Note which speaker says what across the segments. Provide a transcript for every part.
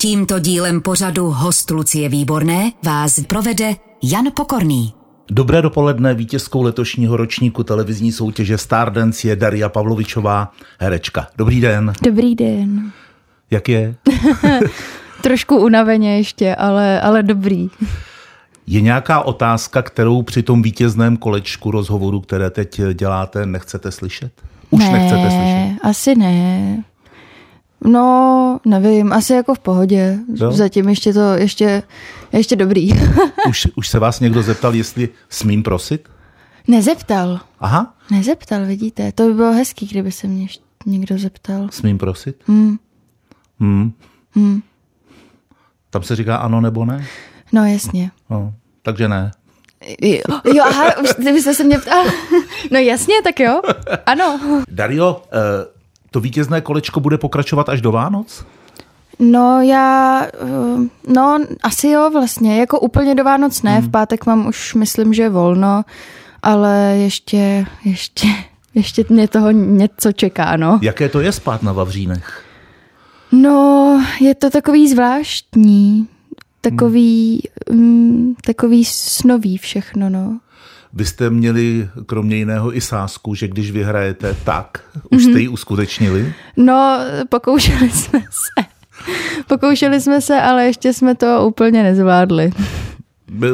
Speaker 1: Tímto dílem pořadu Host Lucie Výborné vás provede Jan Pokorný.
Speaker 2: Dobré dopoledne, vítězkou letošního ročníku televizní soutěže Stardance je Daria Pavlovičová, herečka. Dobrý den.
Speaker 3: Dobrý den.
Speaker 2: Jak je?
Speaker 3: Trošku unaveně ještě, ale, ale dobrý.
Speaker 2: Je nějaká otázka, kterou při tom vítězném kolečku rozhovoru, které teď děláte, nechcete slyšet? Už
Speaker 3: ne,
Speaker 2: nechcete slyšet?
Speaker 3: asi ne. No, nevím, asi jako v pohodě.
Speaker 2: Jo?
Speaker 3: Zatím ještě to, ještě, ještě dobrý.
Speaker 2: Už, už se vás někdo zeptal, jestli smím prosit?
Speaker 3: Nezeptal.
Speaker 2: Aha,
Speaker 3: Nezeptal, vidíte. To by bylo hezký, kdyby se mě někdo zeptal.
Speaker 2: smím prosit?
Speaker 3: Hmm.
Speaker 2: Hmm.
Speaker 3: Hmm.
Speaker 2: Tam se říká ano nebo ne?
Speaker 3: No, jasně.
Speaker 2: No, takže ne.
Speaker 3: Jo, jo aha, už byste se mě ptal. No jasně, tak jo. Ano.
Speaker 2: Dario, eh, to vítězné kolečko bude pokračovat až do Vánoc?
Speaker 3: No já, eh, no asi jo vlastně, jako úplně do Vánoc ne, v pátek mám už myslím, že volno, ale ještě, ještě, ještě mě toho něco čeká, no.
Speaker 2: Jaké to je spát na Vavřínech?
Speaker 3: No, je to takový zvláštní, takový, mm, takový snový všechno, no.
Speaker 2: Vy jste měli kromě jiného i sásku, že když vyhrajete tak, už jste ji uskutečnili?
Speaker 3: No, pokoušeli jsme se. Pokoušeli jsme se, ale ještě jsme to úplně nezvládli.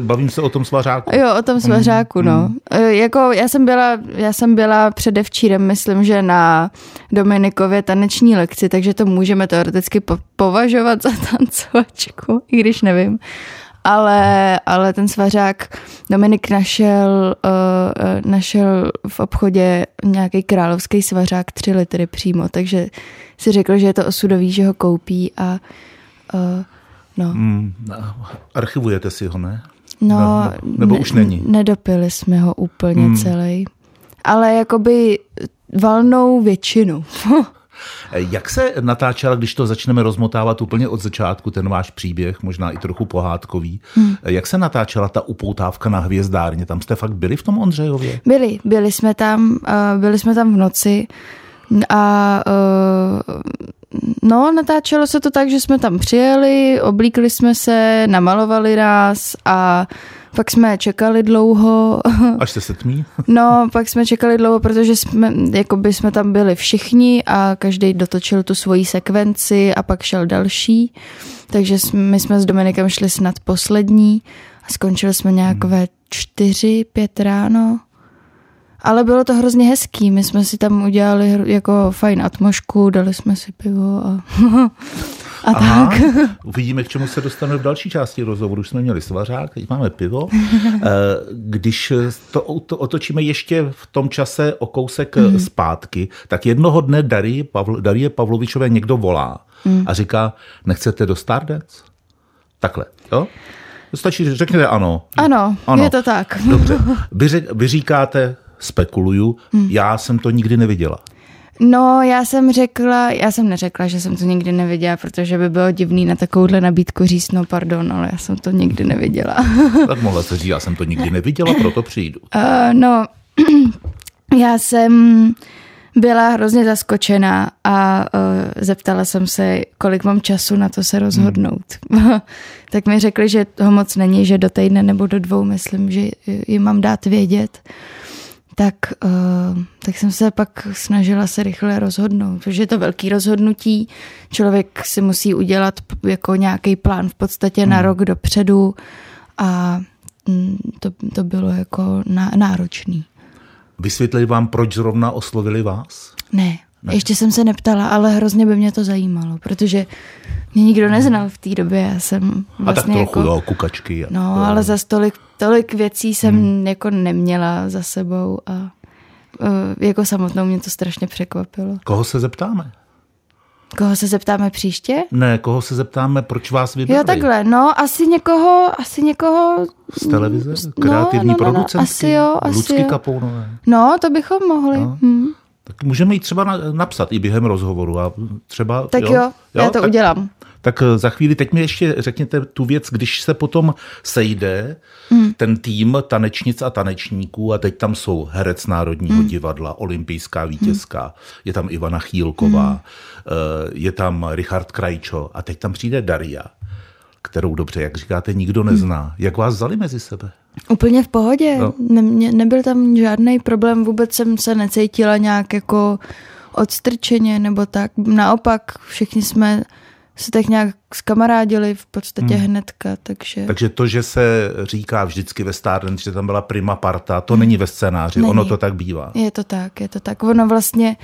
Speaker 2: Bavím se o tom svařáku.
Speaker 3: Jo, o tom svařáku, no. E, Jako já jsem byla, já jsem byla předevčírem, myslím, že na Dominikově taneční lekci, takže to můžeme teoreticky po- považovat za tancovačku, i když nevím. Ale, ale ten svařák Dominik našel, uh, našel v obchodě nějaký královský svařák 3 litry přímo, takže si řekl, že je to osudový, že ho koupí a uh, no.
Speaker 2: Hmm, archivujete si ho, ne?
Speaker 3: No,
Speaker 2: No, nebo už není?
Speaker 3: Nedopili jsme ho úplně hmm. celý. Ale jakoby valnou většinu.
Speaker 2: Eh, Jak se natáčela, když to začneme rozmotávat úplně od začátku, ten váš příběh, možná i trochu pohádkový, hmm. jak se natáčela ta upoutávka na hvězdárně? Tam jste fakt byli v tom Ondřejově?
Speaker 3: byli, byli jsme tam, uh, byli jsme tam v noci a uh, no, natáčelo se to tak, že jsme tam přijeli, oblíkli jsme se, namalovali nás a pak jsme čekali dlouho.
Speaker 2: Až se setmí?
Speaker 3: No, pak jsme čekali dlouho, protože jsme, jako by jsme tam byli všichni a každý dotočil tu svoji sekvenci a pak šel další. Takže jsme, my jsme s Dominikem šli snad poslední a skončili jsme nějak ve čtyři, pět ráno. Ale bylo to hrozně hezký. My jsme si tam udělali jako fajn atmošku, dali jsme si pivo a, a
Speaker 2: Aha,
Speaker 3: tak.
Speaker 2: uvidíme, k čemu se dostaneme v další části rozhovoru. Už jsme měli svařák, teď máme pivo. Eh, Když to, to otočíme ještě v tom čase o kousek
Speaker 3: Mhm.
Speaker 2: mm. zpátky, tak jednoho dne Darie, Pavl, Darie Pavlovičové někdo volá
Speaker 3: Mhm.
Speaker 2: a říká, nechcete do Stardance? Takhle, jo? Stačí, že řekněte ano.
Speaker 3: Ano, je to tak.
Speaker 2: Dobře. Vy, řek, vy říkáte, spekuluju,
Speaker 3: Mhm.
Speaker 2: já jsem to nikdy neviděla.
Speaker 3: No, já jsem řekla, já jsem neřekla, že jsem to nikdy neviděla, protože by bylo divný na takovouhle nabídku říct, no pardon, ale já jsem to nikdy neviděla.
Speaker 2: Tak mohla se říct, já jsem to nikdy neviděla, proto přijdu.
Speaker 3: Uh, no, já jsem byla hrozně zaskočená a uh, zeptala jsem se, kolik mám času na to se rozhodnout. Hmm. tak mi řekli, že toho moc není, že do týdne nebo do dvou, myslím, že jim mám dát vědět. Tak, uh, tak jsem se pak snažila se rychle rozhodnout, protože je to velký rozhodnutí. Člověk si musí udělat jako nějaký plán v podstatě na rok dopředu a mm, to, to bylo jako ná, náročný.
Speaker 2: Vysvětlili vám, proč zrovna oslovili vás?
Speaker 3: Ne, ne, ještě jsem se neptala, ale hrozně by mě to zajímalo, protože mě nikdo neznal v té době. Já jsem
Speaker 2: A tak
Speaker 3: vlastně
Speaker 2: trochu,
Speaker 3: jako...
Speaker 2: jo, kukačky. a-
Speaker 3: No,
Speaker 2: jo.
Speaker 3: ale za tolik, tolik věcí jsem hmm. jako neměla za sebou a uh, jako samotnou mě to strašně překvapilo.
Speaker 2: Koho se zeptáme?
Speaker 3: Koho se zeptáme příště?
Speaker 2: Ne, koho se zeptáme, proč vás vybrali?
Speaker 3: Jo, takhle, no, asi někoho, asi někoho...
Speaker 2: Z televize?
Speaker 3: No,
Speaker 2: Kreativní
Speaker 3: no, no, no,
Speaker 2: producentky?
Speaker 3: asi jo, asi
Speaker 2: Lucky
Speaker 3: jo.
Speaker 2: Kapounové.
Speaker 3: No, to bychom mohli.
Speaker 2: No.
Speaker 3: Hm.
Speaker 2: Tak můžeme jí třeba na, napsat i během rozhovoru. A třeba,
Speaker 3: Tak jo, jo já to
Speaker 2: tak,
Speaker 3: udělám.
Speaker 2: Tak eh, za chvíli, teď mi ještě řekněte tu věc, když se potom sejde hmm. ten tým tanečnic a tanečníků a teď tam jsou herec Národního hmm. divadla, olympijská vítězka, hmm. je tam Ivana Chýlková, hmm. je tam Richard Krajčo a teď tam přijde Daria, kterou dobře, jak říkáte, nikdo nezná. Hmm. Jak vás vzali mezi sebe?
Speaker 3: Úplně v pohodě. No. Ne, nebyl tam žádný problém, vůbec jsem se necítila nějak jako odstrčeně nebo tak. Naopak, všichni jsme se tak nějak skamarádili v podstatě hmm. hnedka, takže...
Speaker 2: Takže to, že se říká vždycky ve Stardance, že tam byla prima parta, to hmm. není ve scénáři, není. ono to tak bývá.
Speaker 3: Je to tak, je to tak. Ono vlastně,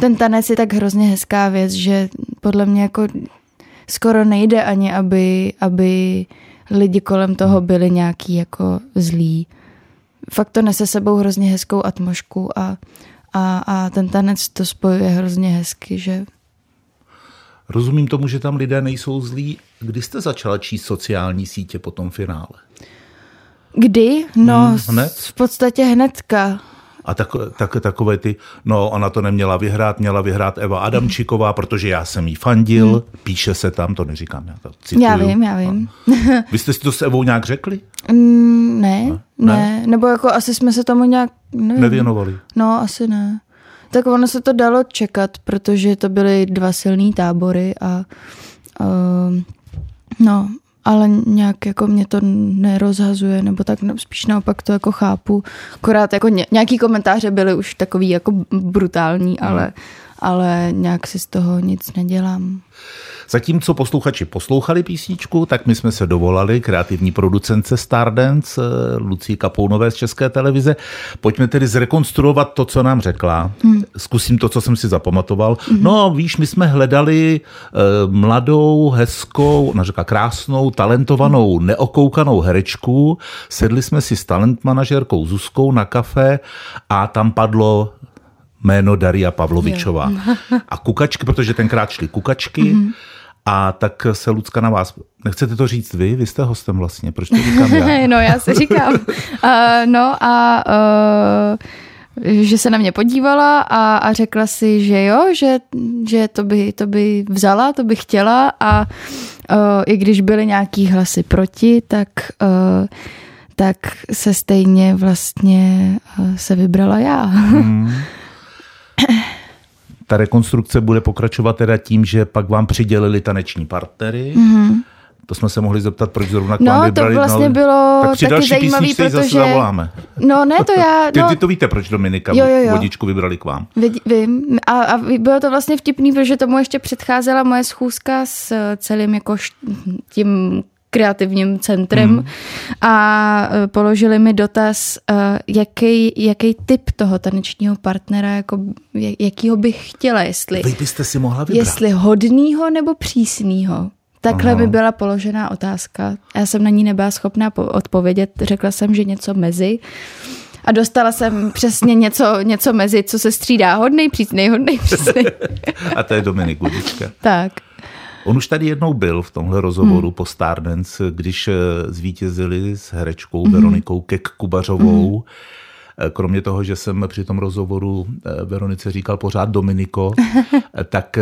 Speaker 3: ten tanec je tak hrozně hezká věc, že podle mě jako skoro nejde ani, aby, aby lidi kolem toho byli nějaký jako zlí. Fakt to nese sebou hrozně hezkou atmosféru a, a, a ten tanec to spojuje hrozně hezky, že
Speaker 2: Rozumím tomu, že tam lidé nejsou zlí. Kdy jste začala číst sociální sítě po tom finále?
Speaker 3: Kdy? No, hmm, hned? v podstatě hnedka.
Speaker 2: A tak, tak, takové ty, no ona to neměla vyhrát, měla vyhrát Eva Adamčíková, protože já jsem jí fandil, hmm. píše se tam, to neříkám, já to cituju.
Speaker 3: Já vím, já vím.
Speaker 2: Vy jste si to s Evou nějak řekli?
Speaker 3: Mm, ne, ne, ne, nebo jako asi jsme se tomu nějak, nevím.
Speaker 2: Nevěnovali?
Speaker 3: No, asi ne. Tak ono se to dalo čekat, protože to byly dva silný tábory a uh, no, ale nějak jako mě to nerozhazuje, nebo tak no, spíš naopak to jako chápu. Akorát jako ně, nějaký komentáře byly už takový jako brutální, hmm. ale, ale nějak si z toho nic nedělám.
Speaker 2: Zatímco posluchači poslouchali písničku, tak my jsme se dovolali kreativní producence Stardance, eh, Lucí Kapounové z České televize. Pojďme tedy zrekonstruovat to, co nám řekla. Hmm. Zkusím to, co jsem si zapamatoval. Hmm. No víš, my jsme hledali uh, mladou, hezkou, ona říká krásnou, talentovanou, hmm. neokoukanou herečku. Sedli jsme si s talent manažerkou Zuzkou na kafe a tam padlo jméno Daria Pavlovičová. A kukačky, protože tenkrát šly kukačky, mm-hmm. A tak se Lucka na vás, nechcete to říct vy? Vy jste hostem vlastně, proč to říkám já?
Speaker 3: no já se říkám. uh, no a uh, že se na mě podívala a, a řekla si, že jo, že, že to, by, to by vzala, to by chtěla a uh, i když byly nějaký hlasy proti, tak, uh, tak se stejně vlastně uh, se vybrala já. Hmm.
Speaker 2: ta rekonstrukce bude pokračovat teda tím, že pak vám přidělili taneční partnery. Mm-hmm. To jsme se mohli zeptat, proč zrovna k
Speaker 3: no,
Speaker 2: vám vybrali.
Speaker 3: to vlastně
Speaker 2: no,
Speaker 3: bylo tak při taky zajímavý, protože... zase
Speaker 2: zavoláme.
Speaker 3: No ne, to já...
Speaker 2: No, ty, ty to víte, proč Dominika jo, jo, jo. vodičku vybrali k vám.
Speaker 3: Vím. A, a bylo to vlastně vtipný, protože tomu ještě předcházela moje schůzka s celým jako tím kreativním centrem mm. a e, položili mi dotaz, e, jaký, jaký typ toho tanečního partnera, jako, jakýho bych chtěla, jestli,
Speaker 2: Vy byste si mohla vybrat.
Speaker 3: jestli hodnýho nebo přísnýho. Takhle Aha. mi byla položená otázka. Já jsem na ní nebyla schopná odpovědět. Řekla jsem, že něco mezi. A dostala jsem přesně něco, něco mezi, co se střídá hodnej, přísnej, hodnej, přísnej.
Speaker 2: A to je Dominik Ludička.
Speaker 3: tak.
Speaker 2: On už tady jednou byl v tomhle rozhovoru hmm. po Stardance, když eh, zvítězili s herečkou hmm. Veronikou Kek Kubařovou. Hmm. Kromě toho, že jsem při tom rozhovoru eh, Veronice říkal pořád Dominiko, tak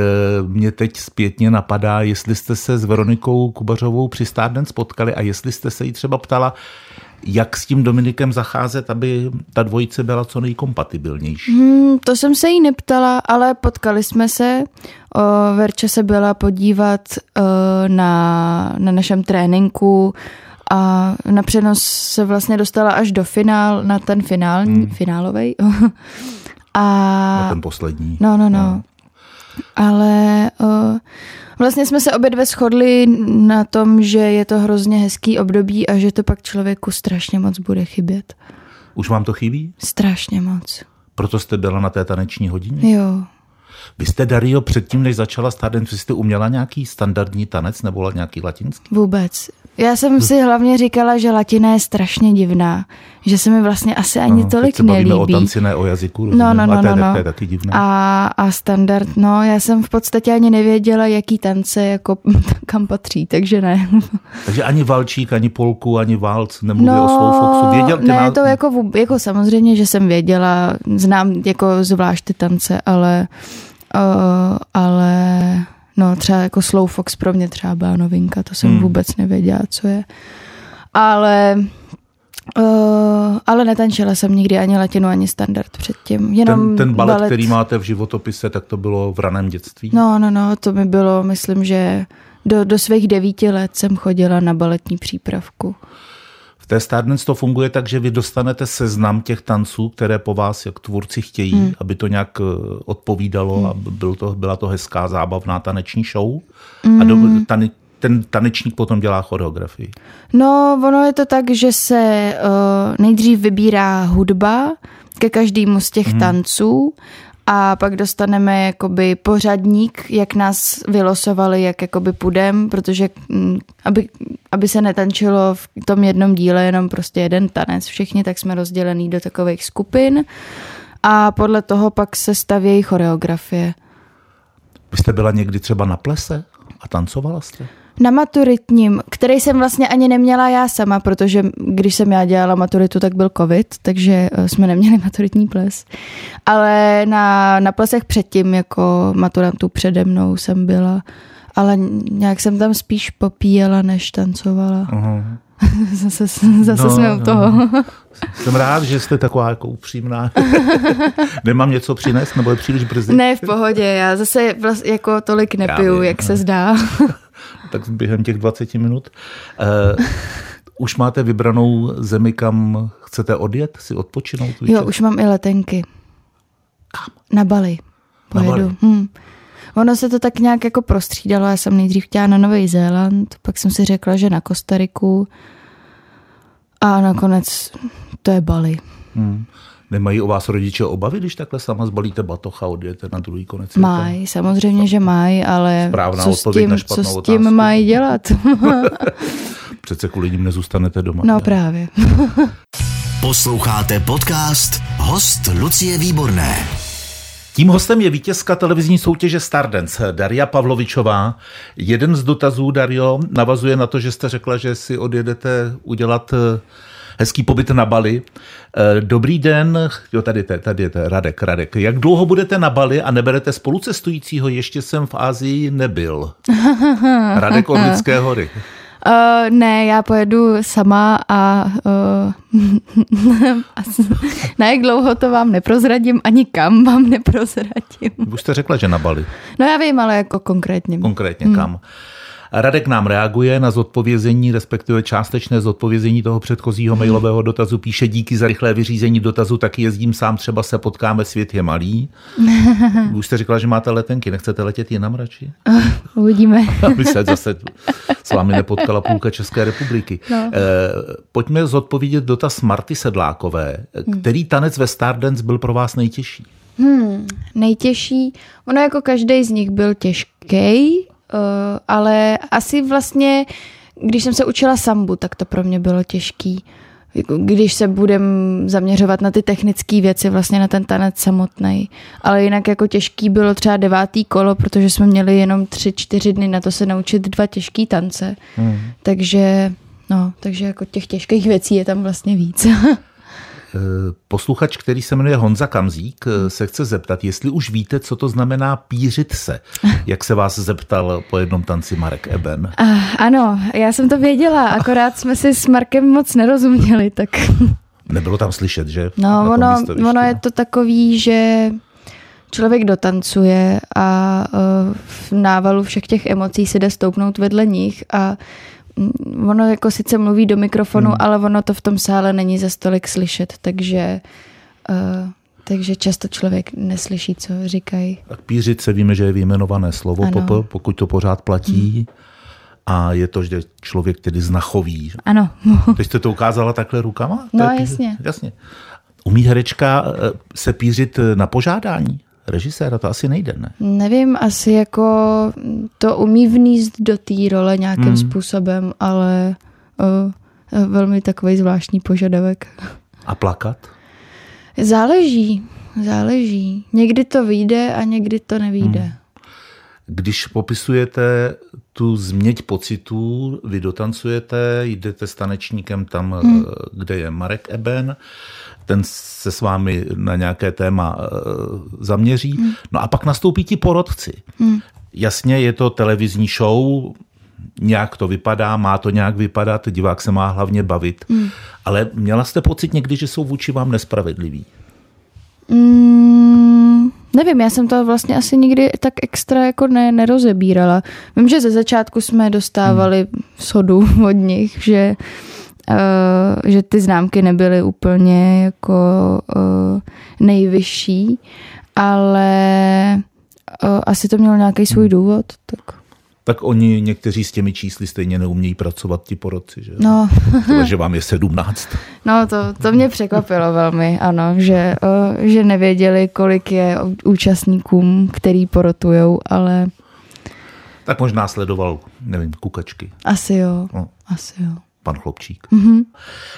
Speaker 2: mě teď zpětně napadá, jestli jste se s Veronikou Kubařovou při Stardance spotkali a jestli jste se jí třeba ptala, jak s tím Dominikem zacházet, aby ta dvojice byla co nejkompatibilnější?
Speaker 3: Hmm, to jsem se jí neptala, ale potkali jsme se. O, Verča se byla podívat o, na, na našem tréninku a na přenos se vlastně dostala až do finál, na ten finální, hmm. finálovej.
Speaker 2: a, na ten poslední.
Speaker 3: No, no, no. no. Ale o, Vlastně jsme se obě dvě shodli na tom, že je to hrozně hezký období a že to pak člověku strašně moc bude chybět.
Speaker 2: Už vám to chybí?
Speaker 3: Strašně moc.
Speaker 2: Proto jste byla na té taneční hodině?
Speaker 3: Jo.
Speaker 2: Vy jste, Dario, předtím, než začala Stardance, jste uměla nějaký standardní tanec nebo nějaký latinský?
Speaker 3: Vůbec. Já jsem si hlavně říkala, že latina je strašně divná, že se mi vlastně asi ani no, tolik se nelíbí.
Speaker 2: o tanci, ne o jazyku.
Speaker 3: Rozumím. No, no, no,
Speaker 2: a to
Speaker 3: no, no.
Speaker 2: To je taky divné.
Speaker 3: A, a standard, no, já jsem v podstatě ani nevěděla, jaký tance jako kam patří, takže ne.
Speaker 2: Takže ani valčík, ani polku, ani válc nemluvil no, o svou foxu. Věděl
Speaker 3: ne, na... to jako, jako samozřejmě, že jsem věděla, znám jako zvlášť ty tance, ale, uh, ale No třeba jako Slow Fox pro mě třeba byla novinka, to jsem hmm. vůbec nevěděla, co je. Ale Uh, ale netančila jsem nikdy ani latinu, ani standard předtím. Jenom
Speaker 2: ten, ten balet, balet, který máte v životopise, tak to bylo v raném dětství?
Speaker 3: No, no, no, to mi bylo, myslím, že do, do svých devíti let jsem chodila na baletní přípravku.
Speaker 2: V té Stardance to funguje tak, že vy dostanete seznam těch tanců, které po vás jak tvůrci chtějí, hmm. aby to nějak eh, odpovídalo hmm. a byl to, byla to hezká zábavná taneční show. Hmm. A do, hmm. tane, ten tanečník potom dělá choreografii.
Speaker 3: No, ono je to tak, že se uh, nejdřív vybírá hudba ke každému z těch hmm. tanců a pak dostaneme jakoby pořadník, jak nás vylosovali, jak jakoby půjdem, protože mm, aby, aby se netančilo v tom jednom díle jenom prostě jeden tanec všichni, tak jsme rozdělení do takových skupin a podle toho pak se stavějí choreografie.
Speaker 2: Vy jste byla někdy třeba na plese a tancovala jste?
Speaker 3: Na maturitním, který jsem vlastně ani neměla já sama, protože když jsem já dělala maturitu, tak byl covid, takže eh, jsme neměli maturitní ples. Ale na, na plesech předtím, jako maturantů přede mnou jsem byla, ale nějak jsem tam spíš popíjela, než tancovala. Uh-huh. zase zase no, jsme u no. toho. No.
Speaker 2: Jsem rád, že jste taková jako upřímná. Nemám něco přinést, nebo je příliš brzy?
Speaker 3: Ne, v pohodě. Já zase vlastně jako tolik nepiju, jak se zdá
Speaker 2: tak během těch 20 minut. Uh, už máte vybranou zemi, kam chcete odjet, si odpočinout?
Speaker 3: Víte? Jo, už mám i letenky.
Speaker 2: Kam?
Speaker 3: Na Bali. Pojedu. Na Bali. Hm. Ono se to tak nějak jako prostřídalo. Já jsem nejdřív chtěla na Nový Zéland, pak jsem si řekla, že na Kostariku a nakonec to je Bali. Hmm.
Speaker 2: Nemají o vás rodiče obavy, když takhle sama zbalíte batocha a odjedete na druhý konec
Speaker 3: Mají, samozřejmě, že mají, ale Správná co s tím, co s tím mají dělat?
Speaker 2: Přece kvůli ním nezůstanete doma.
Speaker 3: No ne? právě.
Speaker 1: Posloucháte podcast Host Lucie Výborné.
Speaker 2: Tím hostem je vítězka televizní soutěže Stardance, Daria Pavlovičová. Jeden z dotazů, Dario, navazuje na to, že jste řekla, že si odjedete udělat hezký pobyt na Bali. Eh, dobrý den, jo, tady, je, tady je Radek, Radek. Jak dlouho budete na Bali a neberete spolucestujícího? Ještě jsem v Ázii nebyl. Radek od Lidské hory.
Speaker 3: Uh, ne, já pojedu sama a uh, na jak dlouho to vám neprozradím, ani kam vám neprozradím.
Speaker 2: Už jste řekla, že na Bali.
Speaker 3: No já vím, ale jako konkrétně.
Speaker 2: Konkrétně hmm. Radek nám reaguje na zodpovězení, respektive částečné zodpovězení toho předchozího mailového dotazu. Píše díky za rychlé vyřízení dotazu, taky jezdím sám, třeba se potkáme, svět je malý. Už jste říkala, že máte letenky, nechcete letět jinam radši?
Speaker 3: Uvidíme.
Speaker 2: Aby se zase s vámi nepotkala půlka České republiky. No. Eh, pojďme zodpovědět dotaz Marty Sedlákové. Který tanec ve Stardance byl pro vás nejtěžší?
Speaker 3: Hmm, nejtěžší, ono jako každý z nich byl těžký, Uh, ale asi vlastně, když jsem se učila sambu, tak to pro mě bylo těžký. Když se budem zaměřovat na ty technické věci, vlastně na ten tanec samotný. Ale jinak jako těžký bylo třeba devátý kolo, protože jsme měli jenom tři, čtyři dny na to se naučit dva těžký tance. Hmm. Takže, no, takže jako těch těžkých věcí je tam vlastně víc.
Speaker 2: Posluchač, který se jmenuje Honza Kamzík, se chce zeptat, jestli už víte, co to znamená pířit se. Jak se vás zeptal po jednom tanci Marek Eben?
Speaker 3: Uh, ano, já jsem to věděla, akorát jsme si s Markem moc nerozuměli, tak...
Speaker 2: Nebylo tam slyšet, že?
Speaker 3: No, ono, ono je to takový, že člověk dotancuje a uh, v návalu všech těch emocí se jde stoupnout vedle nich a ono jako sice mluví do mikrofonu, hmm. ale ono to v tom sále není za stolik slyšet, takže uh, takže často člověk neslyší, co říkají.
Speaker 2: Tak pířit se víme, že je vyjmenované slovo, ano. pokud to pořád platí. Hmm. A je to, že člověk tedy znachoví.
Speaker 3: Ano.
Speaker 2: Teď jste to ukázala takhle rukama?
Speaker 3: No, jasně.
Speaker 2: jasně. Umí herečka eh, se pířit na požádání? Režiséra, to asi nejde, ne?
Speaker 3: Nevím, asi jako to umí vníst do té role nějakým hmm. způsobem, ale uh, velmi takový zvláštní požadavek.
Speaker 2: A plakat?
Speaker 3: Záleží, záleží. Někdy to vyjde a někdy to nevyjde. Hmm.
Speaker 2: Když popisujete tu změť pocitů, vy dotancujete, jdete s tanečníkem tam, hmm. kde je Marek Eben, ten se s vámi na nějaké téma eh, zaměří. Hmm. No a pak nastoupí ti porodci. Hmm. Jasně, je to televizní show, nějak to vypadá, má to nějak vypadat, divák se má hlavně bavit. Mm. Ale měla jste pocit někdy, že jsou vůči vám nespravedliví?
Speaker 3: Mm, nevím, já jsem to vlastně asi nikdy tak extra jako ne, nerozebírala. Vím, že ze začátku jsme dostávali hmm. sodu od nich, že, uh, že ty známky nebyly úplně jako uh, nejvyšší, ale uh, asi to mělo nějaký svůj důvod. Tak
Speaker 2: tak oni někteří s těmi čísly stejně neumějí pracovat ti porodci, že?
Speaker 3: No.
Speaker 2: že vám je 17.
Speaker 3: No to, to mě překvapilo velmi, ano, že, že nevěděli, kolik je účastníkům, který porotujou, ale...
Speaker 2: Tak možná sledoval, nevím, kukačky.
Speaker 3: Asi jo, no. asi jo
Speaker 2: pan Chlopčík. Mm-hmm.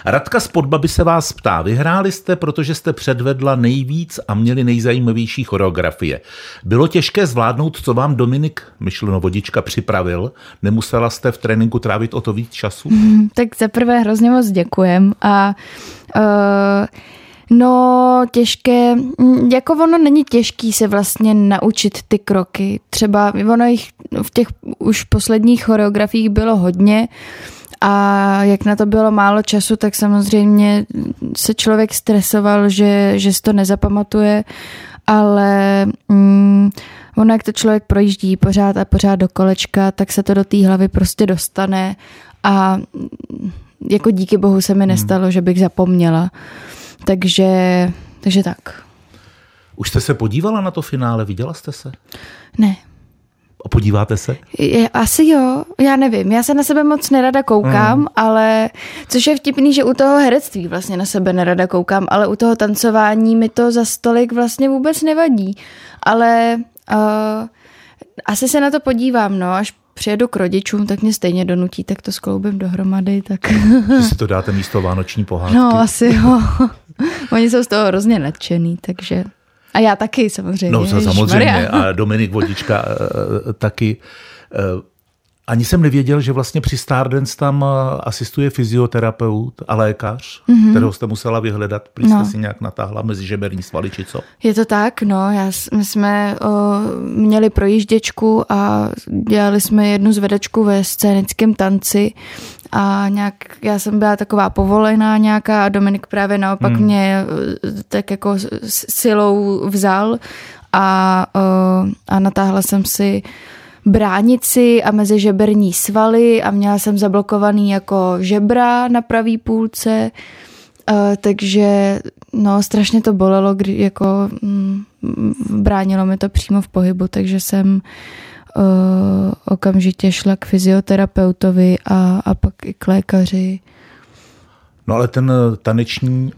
Speaker 2: Radka z Podbaby se vás ptá, vyhráli jste, protože jste předvedla nejvíc a měli nejzajímavější choreografie. Bylo těžké zvládnout, co vám Dominik Myšleno Vodička připravil? Nemusela jste v tréninku trávit o to víc času? Mm,
Speaker 3: tak za prvé hrozně moc děkujem a uh, No, těžké, mm, jako ono není těžký se vlastně naučit ty kroky. Třeba ono jich v těch už posledních choreografiích bylo hodně, a jak na to bylo málo času, tak samozřejmě se člověk stresoval, že, že si to nezapamatuje, ale mm, ono, jak to člověk projíždí pořád a pořád do kolečka, tak se to do té hlavy prostě dostane a mm, jako díky bohu se mi hmm. nestalo, hmm. že bych zapomněla. Takže, takže tak.
Speaker 2: Už jste se podívala na to finále? Viděla jste se?
Speaker 3: Ne.
Speaker 2: A podíváte se?
Speaker 3: Je, asi jo, já nevím. Já se na sebe moc nerada koukám, hmm. ale což je vtipný, že u toho herectví vlastně na sebe nerada koukám, ale u toho tancování mi to za stolik vlastně vůbec nevadí. Ale uh, asi se na to podívám, no, až přijedu k rodičům, tak mě stejně donutí, tak to skloubím dohromady. Tak...
Speaker 2: Že si to dáte místo vánoční pohádky.
Speaker 3: No, asi jo. Oni jsou z toho hrozně nadšený, takže... A já taky samozřejmě.
Speaker 2: No samozřejmě a Dominik Vodička uh, taky. Ani jsem nevěděl, že vlastně při Stardance tam asistuje fyzioterapeut a lékař, mm-hmm. kterého jste musela vyhledat, protože no. jste si nějak natáhla mezi žeberní svaly, či co?
Speaker 3: Je to tak, no. Já, my jsme o, měli projížděčku a dělali jsme jednu zvedačku ve scénickém tanci a nějak, já jsem byla taková povolená nějaká a Dominik právě naopak hmm. mě eh, tak jako silou vzal a, eh, a natáhla jsem si bránici a mezi žeberní svaly a měla jsem zablokovaný jako žebra na pravý půlce, uh, takže no strašně to bolelo, kdy jako mm, bránilo mi to přímo v pohybu, takže jsem uh, okamžitě šla k fyzioterapeutovi a, a pak i k lékaři.
Speaker 2: No ale ten eh, taneční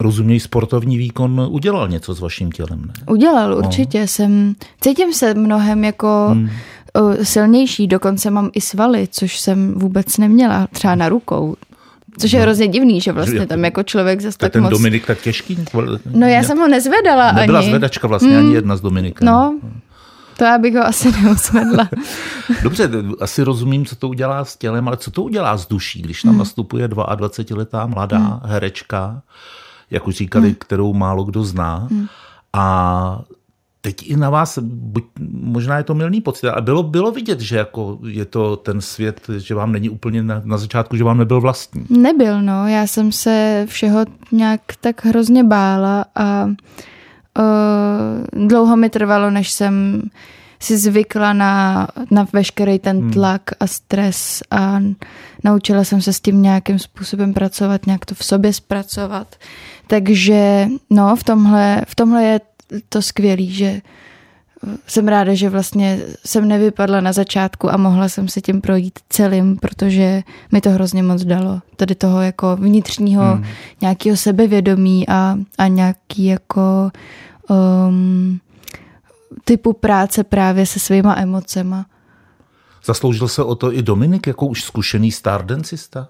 Speaker 2: rozuměj sportovní výkon udělal něco s vaším tělem, ne?
Speaker 3: Udělal, no. určitě. No. Jsem, cítím se mnohem jako hmm. silnější, dokonce mám i svaly, což jsem vůbec neměla, třeba na rukou. Což je no. hrozně divný, že vlastně tam jako člověk zase tak
Speaker 2: ten
Speaker 3: moc...
Speaker 2: Dominik tak těžký?
Speaker 3: No já jsem ho nezvedala
Speaker 2: Nebyla ani. zvedačka vlastně, hmm. ani jedna z Dominika.
Speaker 3: No, to já bych ho asi neuzvedla.
Speaker 2: Dobře, asi rozumím, co to udělá s tělem, ale co to udělá s duší, když tam hmm. nastupuje 22-letá mladá hmm. herečka, jak už říkali, hmm. kterou málo kdo zná. Hmm. A teď i na vás, buď, možná je to milný pocit, ale bylo, bylo vidět, že jako je to ten svět, že vám není úplně na, na začátku, že vám nebyl vlastní.
Speaker 3: Nebyl, no. Já jsem se všeho nějak tak hrozně bála a uh, dlouho mi trvalo, než jsem si zvykla na, na veškerý ten hmm. tlak a stres a naučila jsem se s tím nějakým způsobem pracovat, nějak to v sobě zpracovat. Takže no, v tomhle, v tomhle je to skvělý, že jsem ráda, že vlastně jsem nevypadla na začátku a mohla jsem si tím projít celým, protože mi to hrozně moc dalo. Tady toho jako vnitřního hmm. nějakého sebevědomí a, a nějaký jako um, typu práce právě se svýma emocema.
Speaker 2: Zasloužil se o to i Dominik jako už zkušený stardencista?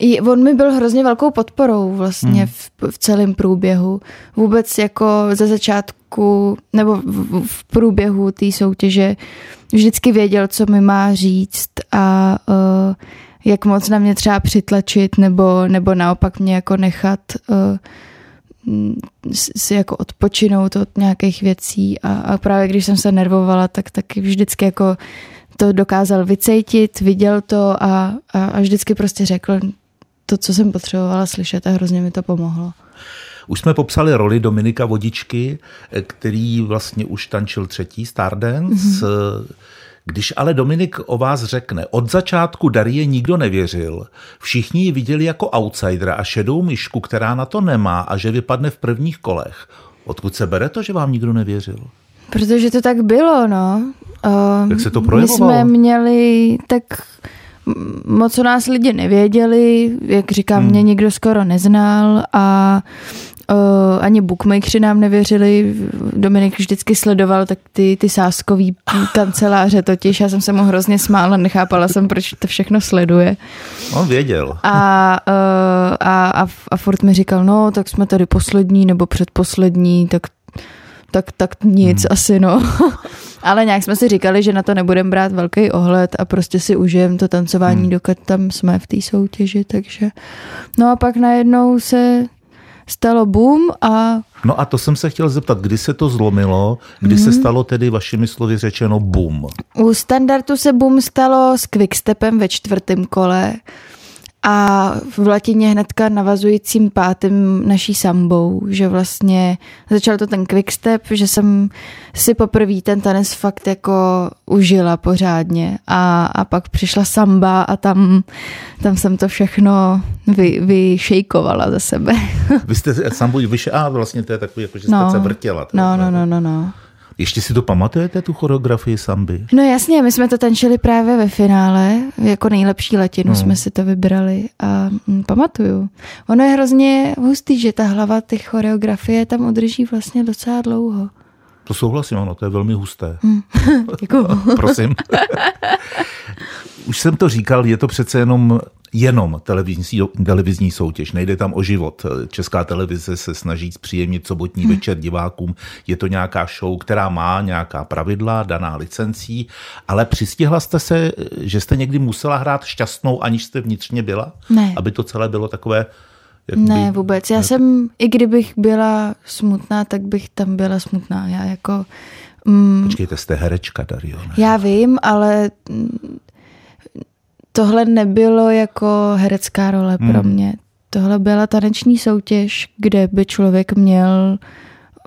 Speaker 3: I on mi byl hrozně velkou podporou vlastně hmm. v, v celém průběhu. Vůbec jako ze začátku nebo v, v průběhu té soutěže vždycky věděl, co mi má říct a uh, jak moc na mě třeba přitlačit nebo, nebo naopak mě jako nechat uh, si jako odpočinout od nějakých věcí a, a právě když jsem se nervovala, tak taky vždycky jako to dokázal vycejtit, viděl to a, a, a vždycky prostě řekl to, co jsem potřebovala slyšet a hrozně mi to pomohlo.
Speaker 2: Už jsme popsali roli Dominika Vodičky, který vlastně už tančil třetí Stardance. Mm-hmm. Když ale Dominik o vás řekne, od začátku Darie nikdo nevěřil, všichni ji viděli jako outsidera a šedou myšku, která na to nemá a že vypadne v prvních kolech. Odkud se bere to, že vám nikdo nevěřil?
Speaker 3: Protože to tak bylo, no.
Speaker 2: Jak se to projevovalo?
Speaker 3: My jsme měli tak moc o nás lidi nevěděli, jak říkám, hmm. mě nikdo skoro neznal a Uh, ani bookmakeri nám nevěřili, Dominik vždycky sledoval tak ty, ty sáskový kanceláře totiž, já jsem se mu hrozně smála, nechápala jsem, proč to všechno sleduje.
Speaker 2: On věděl.
Speaker 3: A, uh, a, a, a furt mi říkal, no, tak jsme tady poslední nebo předposlední, tak tak, tak nic hmm. asi, no. Ale nějak jsme si říkali, že na to nebudeme brát velký ohled a prostě si užijem to tancování, hmm. dokud tam jsme v té soutěži, takže. No a pak najednou se stalo boom a...
Speaker 2: No a to jsem se chtěl zeptat, kdy se to zlomilo, kdy mm. se mhm. stalo tedy vašimi slovy řečeno boom?
Speaker 3: U standardu se boom stalo s quickstepem ve čtvrtém kole a v latině hnedka navazujícím pátým naší sambou, že vlastně začal to ten quickstep, že jsem si poprvé ten tanec fakt jako užila pořádně a, a pak přišla samba a tam, tam jsem to všechno vy, vyšejkovala ze sebe.
Speaker 2: Vy jste sambu vyše, a vlastně to je takový, jako že jste
Speaker 3: no,
Speaker 2: se vrtěla.
Speaker 3: No, no, no, no, no.
Speaker 2: Ještě si to pamatujete, tu choreografii samby?
Speaker 3: No jasně, my jsme to tančili právě ve finále, jako nejlepší latinu no. jsme si to vybrali a hm, pamatuju. Ono je hrozně hustý, že ta hlava těch choreografie tam udrží vlastně docela dlouho.
Speaker 2: To souhlasím, ano, to je velmi husté.
Speaker 3: Hmm. Děkuju.
Speaker 2: Prosím. Už jsem to říkal, je to přece jenom jenom televizní, televizní soutěž, nejde tam o život. Česká televize se snaží zpříjemnit sobotní hmm. večer divákům. Je to nějaká show, která má nějaká pravidla, daná licencí, ale přistihla jste se, že jste někdy musela hrát šťastnou, aniž jste vnitřně byla?
Speaker 3: Ne.
Speaker 2: Aby to celé bylo takové
Speaker 3: jak ne, vůbec. Já ne? jsem, i kdybych byla smutná, tak bych tam byla smutná. Já jako...
Speaker 2: Mm, Počkejte, jste herečka, Dario. Ne?
Speaker 3: Já vím, ale tohle nebylo jako herecká role hmm. pro mě. Tohle byla taneční soutěž, kde by člověk měl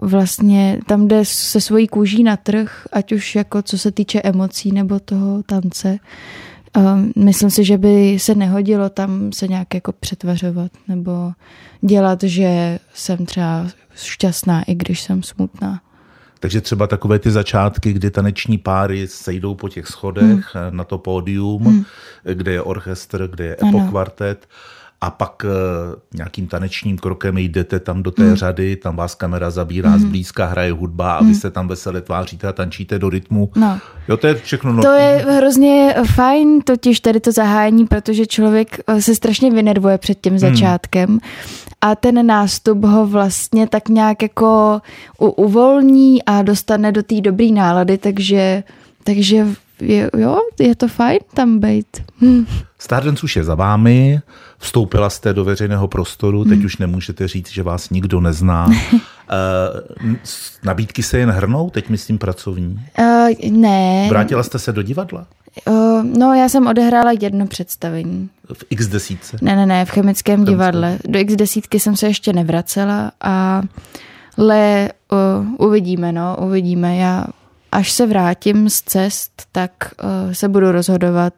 Speaker 3: vlastně, tam jde se svojí kůží na trh, ať už jako co se týče emocí nebo toho tance. Um, myslím si, že by se nehodilo tam se nějak jako přetvařovat nebo dělat, že jsem třeba šťastná, i když jsem smutná.
Speaker 2: Takže třeba takové ty začátky, kdy taneční páry sejdou po těch schodech hmm. na to pódium, hmm. kde je orchestr, kde je epokvartet a pak uh, nějakým tanečním krokem jdete tam do té hmm. řady, tam vás kamera zabírá, hmm. zblízka hraje hudba a hmm. vy se tam veselé tváříte a tančíte do rytmu.
Speaker 3: No.
Speaker 2: Jo, to je všechno. No...
Speaker 3: To je hrozně fajn, totiž tady to zahájení, protože člověk eh, se strašně vynervuje před tím hmm. začátkem a ten nástup ho vlastně tak nějak jako uvolní a dostane do té dobré nálady, takže, takže je, jo, je to fajn tam být. Hm.
Speaker 2: Stardance už je za vámi, vstoupila jste do veřejného prostoru, teď hm. už nemůžete říct, že vás nikdo nezná. uh, nabídky se jen hrnou, teď myslím pracovní?
Speaker 3: Uh, ne.
Speaker 2: Vrátila jste se do divadla?
Speaker 3: Uh, no, já jsem odehrála jedno představení.
Speaker 2: V x desítce?
Speaker 3: Ne, ne, ne, v chemickém divadle. Do x desítky jsem se ještě nevracela, a, ale uh, uvidíme, no, uvidíme. Já až se vrátím z cest, tak uh, se budu rozhodovat,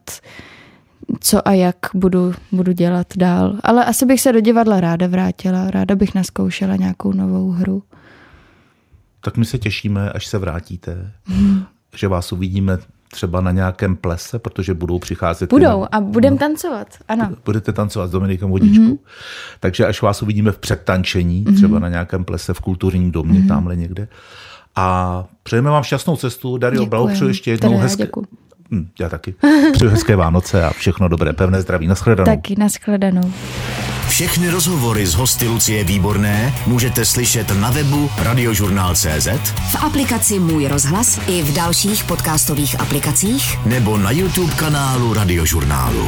Speaker 3: co a jak budu, budu dělat dál. Ale asi bych se do divadla ráda vrátila, ráda bych naskoušela nějakou novou hru.
Speaker 2: Tak my se těšíme, až se vrátíte, hmm. že vás uvidíme třeba na nějakém plese, protože budou přicházet.
Speaker 3: Budou a budeme no, tancovat, ano.
Speaker 2: Budete tancovat s Dominikem Vodičkou. Mm-hmm. Takže až vás uvidíme v předtančení, mm-hmm. třeba na nějakém plese v kulturním domě, mm-hmm. tamhle někde. A přejeme vám šťastnou cestu. Dario, blahopřeju ještě jednou hezké. Hm, já taky. Přeju hezké Vánoce a všechno dobré, pevné zdraví. Naschledanou.
Speaker 3: Taky naschledanou.
Speaker 4: Všechny rozhovory z hosty Lucie Výborné můžete slyšet na webu radiožurnál.cz
Speaker 1: v aplikaci Můj rozhlas i v dalších podcastových aplikacích
Speaker 4: nebo na YouTube kanálu Radiožurnálu.